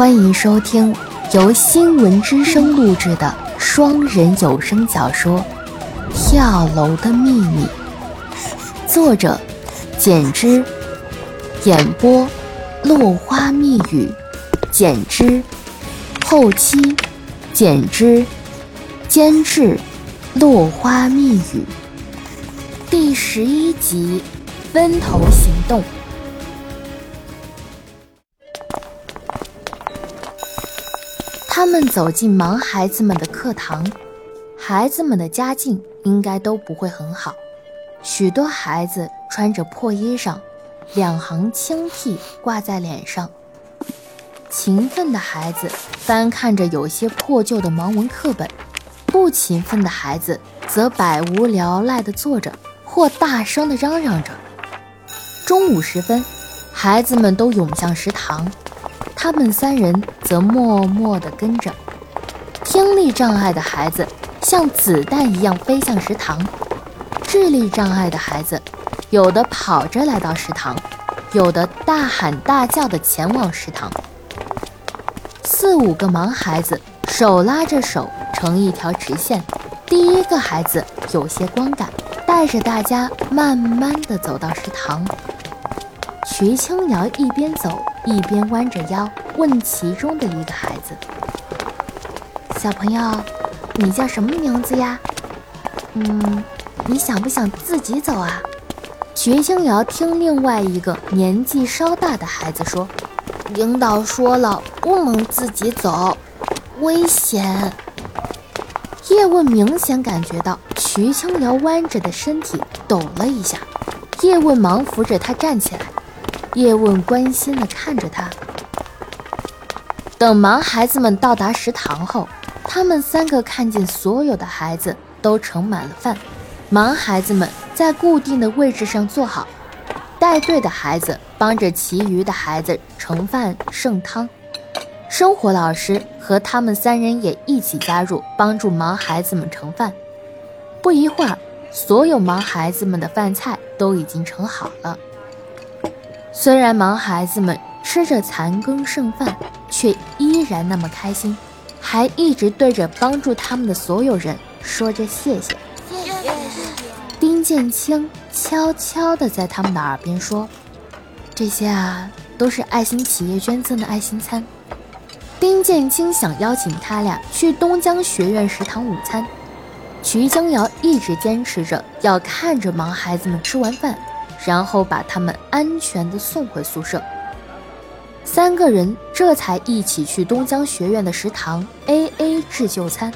欢迎收听由新闻之声录制的双人有声小说《跳楼的秘密》，作者简之，演播落花密语，简之，后期简之，监制落花密语，第十一集分头行动。他们走进盲孩子们的课堂，孩子们的家境应该都不会很好，许多孩子穿着破衣裳，两行青涕挂在脸上。勤奋的孩子翻看着有些破旧的盲文课本，不勤奋的孩子则百无聊赖地坐着，或大声地嚷嚷着。中午时分，孩子们都涌向食堂。他们三人则默默地跟着。听力障碍的孩子像子弹一样飞向食堂，智力障碍的孩子有的跑着来到食堂，有的大喊大叫地前往食堂。四五个盲孩子手拉着手成一条直线。第一个孩子有些光感，带着大家慢慢地走到食堂。徐清瑶一边走。一边弯着腰问其中的一个孩子：“小朋友，你叫什么名字呀？嗯，你想不想自己走啊？”徐清瑶听另外一个年纪稍大的孩子说：“领导说了，不能自己走，危险。”叶问明显感觉到徐清瑶弯着的身体抖了一下，叶问忙扶着他站起来。叶问关心地看着他。等盲孩子们到达食堂后，他们三个看见所有的孩子都盛满了饭。盲孩子们在固定的位置上坐好，带队的孩子帮着其余的孩子盛饭盛汤。生活老师和他们三人也一起加入，帮助盲孩子们盛饭。不一会儿，所有盲孩子们的饭菜都已经盛好了。虽然盲孩子们吃着残羹剩饭，却依然那么开心，还一直对着帮助他们的所有人说着谢谢。谢谢。丁建清悄悄地在他们的耳边说：“这些啊，都是爱心企业捐赠的爱心餐。”丁建清想邀请他俩去东江学院食堂午餐，徐江瑶一直坚持着要看着盲孩子们吃完饭。然后把他们安全的送回宿舍，三个人这才一起去东江学院的食堂 A A 制就餐。